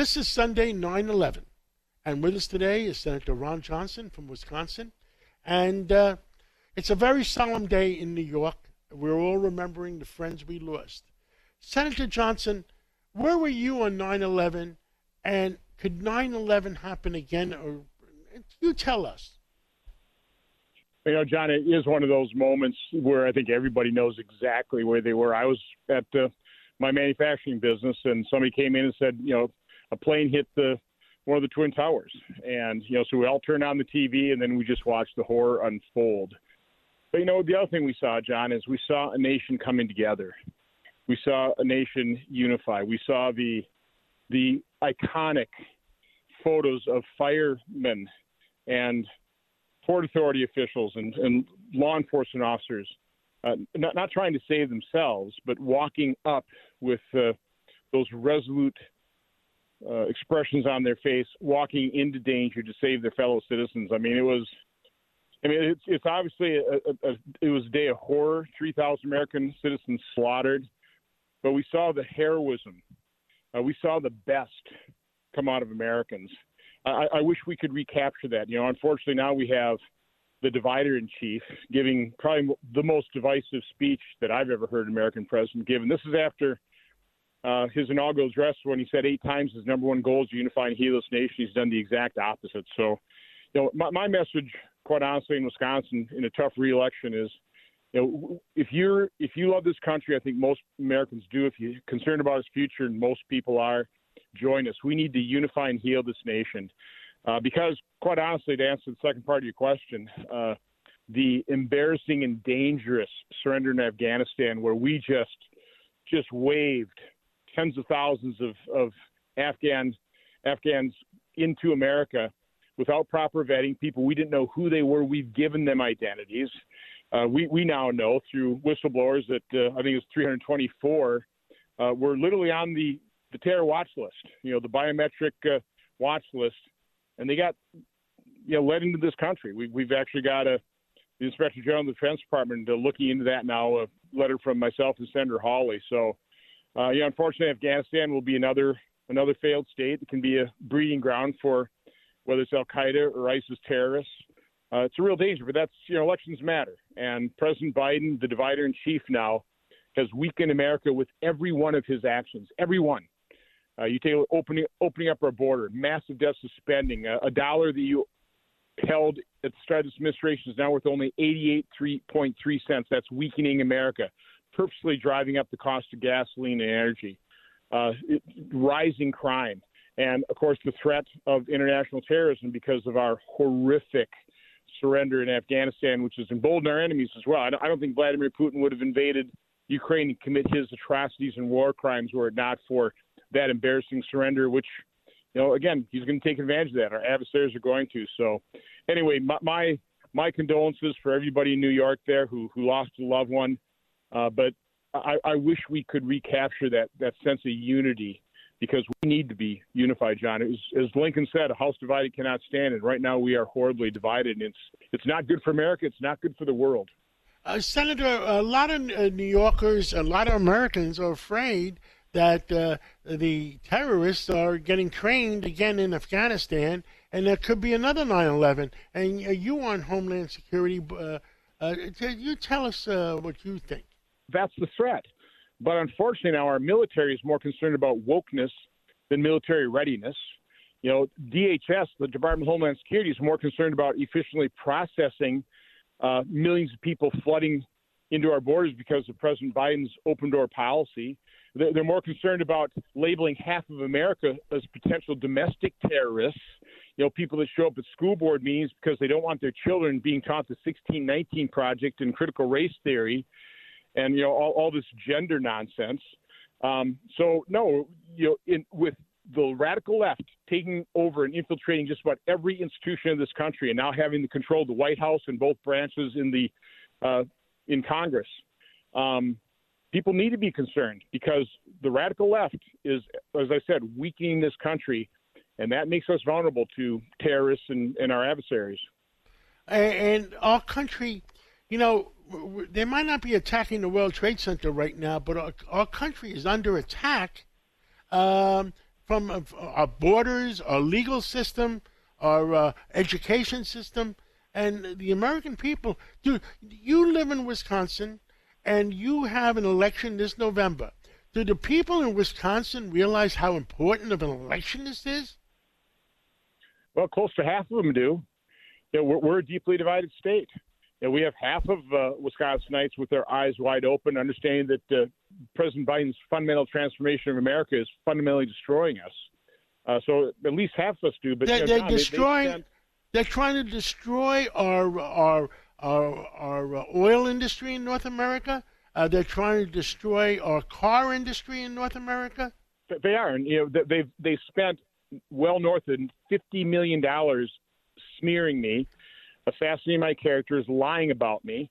This is Sunday, 9 11. And with us today is Senator Ron Johnson from Wisconsin. And uh, it's a very solemn day in New York. We're all remembering the friends we lost. Senator Johnson, where were you on 9 11? And could 9 11 happen again? Or you tell us. You know, John, it is one of those moments where I think everybody knows exactly where they were. I was at uh, my manufacturing business, and somebody came in and said, you know, a plane hit the one of the twin towers, and you know, so we all turned on the TV, and then we just watched the horror unfold. But you know, the other thing we saw, John, is we saw a nation coming together. We saw a nation unify. We saw the the iconic photos of firemen and Port Authority officials and, and law enforcement officers, uh, not, not trying to save themselves, but walking up with uh, those resolute uh, expressions on their face, walking into danger to save their fellow citizens. I mean, it was. I mean, it's it's obviously a, a, a it was a day of horror. Three thousand American citizens slaughtered, but we saw the heroism. Uh, we saw the best come out of Americans. I, I wish we could recapture that. You know, unfortunately now we have the divider in chief giving probably the most divisive speech that I've ever heard an American president give. And this is after uh, his inaugural address when he said eight times his number one goal is to unify and heal this nation. He's done the exact opposite. So, you know, my, my message, quite honestly, in Wisconsin in a tough reelection is, you know, if you're if you love this country, I think most Americans do. If you're concerned about its future, and most people are, join us. We need to unify and heal this nation. Uh, because, quite honestly, to answer the second part of your question, uh, the embarrassing and dangerous surrender in Afghanistan, where we just just waved tens of thousands of, of Afghan Afghans into America without proper vetting, people we didn't know who they were. We've given them identities. Uh, we we now know through whistleblowers that uh, I think it's 324 uh, were literally on the the terror watch list. You know, the biometric uh, watch list, and they got you know led into this country. We, we've actually got a the Inspector General of the Defense Department uh, looking into that now. A letter from myself and Senator Hawley. So uh, yeah, unfortunately, Afghanistan will be another another failed state. It can be a breeding ground for whether it's Al Qaeda or ISIS terrorists. Uh, it's a real danger, but that's you know elections matter, and President Biden, the divider in chief now, has weakened America with every one of his actions. Every one. Uh, you take opening opening up our border, massive deficit spending, uh, a dollar that you held at the start of this administration is now worth only 88.3 cents. That's weakening America purposely driving up the cost of gasoline and energy, uh, it, rising crime, and of course the threat of international terrorism because of our horrific surrender in Afghanistan, which has emboldened our enemies as well. I don't think Vladimir Putin would have invaded Ukraine and commit his atrocities and war crimes were it not for that embarrassing surrender, which, you know, again, he's going to take advantage of that. Our adversaries are going to. So, anyway, my my, my condolences for everybody in New York there who who lost a loved one. Uh, but I, I wish we could recapture that that sense of unity because we need to be unified, John. As Lincoln said, a house divided cannot stand, and right now we are horribly divided. And it's it's not good for America. It's not good for the world. Uh, Senator, a lot of uh, New Yorkers, a lot of Americans are afraid that uh, the terrorists are getting trained again in Afghanistan, and there could be another 9/11. And uh, you on Homeland Security, you tell us what you think that's the threat. But unfortunately, now our military is more concerned about wokeness than military readiness. You know, DHS, the Department of Homeland Security, is more concerned about efficiently processing uh, millions of people flooding into our borders because of President Biden's open door policy. They're, they're more concerned about labeling half of America as potential domestic terrorists. You know, people that show up at school board meetings because they don't want their children being taught the 1619 Project and critical race theory and you know all, all this gender nonsense. Um, so no, you know, in, with the radical left taking over and infiltrating just about every institution of this country, and now having the control of the White House and both branches in the uh, in Congress, um, people need to be concerned because the radical left is, as I said, weakening this country, and that makes us vulnerable to terrorists and, and our adversaries. And our country, you know, they might not be attacking the World Trade Center right now, but our, our country is under attack um, from uh, our borders, our legal system, our uh, education system, and the American people. Do you live in Wisconsin, and you have an election this November? Do the people in Wisconsin realize how important of an election this is? Well, close to half of them do. We're, we're a deeply divided state. You know, we have half of uh, Wisconsinites with their eyes wide open, understanding that uh, President Biden's fundamental transformation of America is fundamentally destroying us. Uh, so at least half of us do. But you know, they're John, they- they destroying. They're trying to destroy our our our, our oil industry in North America. Uh, they're trying to destroy our car industry in North America. They are, and you know they've they spent well north of fifty million dollars smearing me, assassinating my characters, lying about me,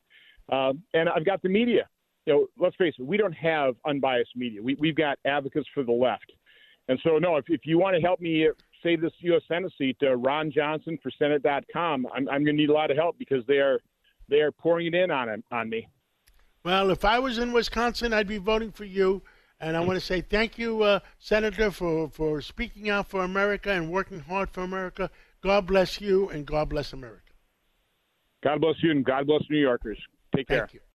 um, and I've got the media. You know, let's face it, we don't have unbiased media. We, we've got advocates for the left, and so no, if, if you want to help me uh, save this U.S. Senate seat, uh, Ron Johnson for Senate.com, I'm, I'm going to need a lot of help because they are they are pouring it in on on me. Well, if I was in Wisconsin, I'd be voting for you. And I want to say thank you, uh, Senator, for, for speaking out for America and working hard for America. God bless you and God bless America. God bless you and God bless New Yorkers. Take care. Thank you.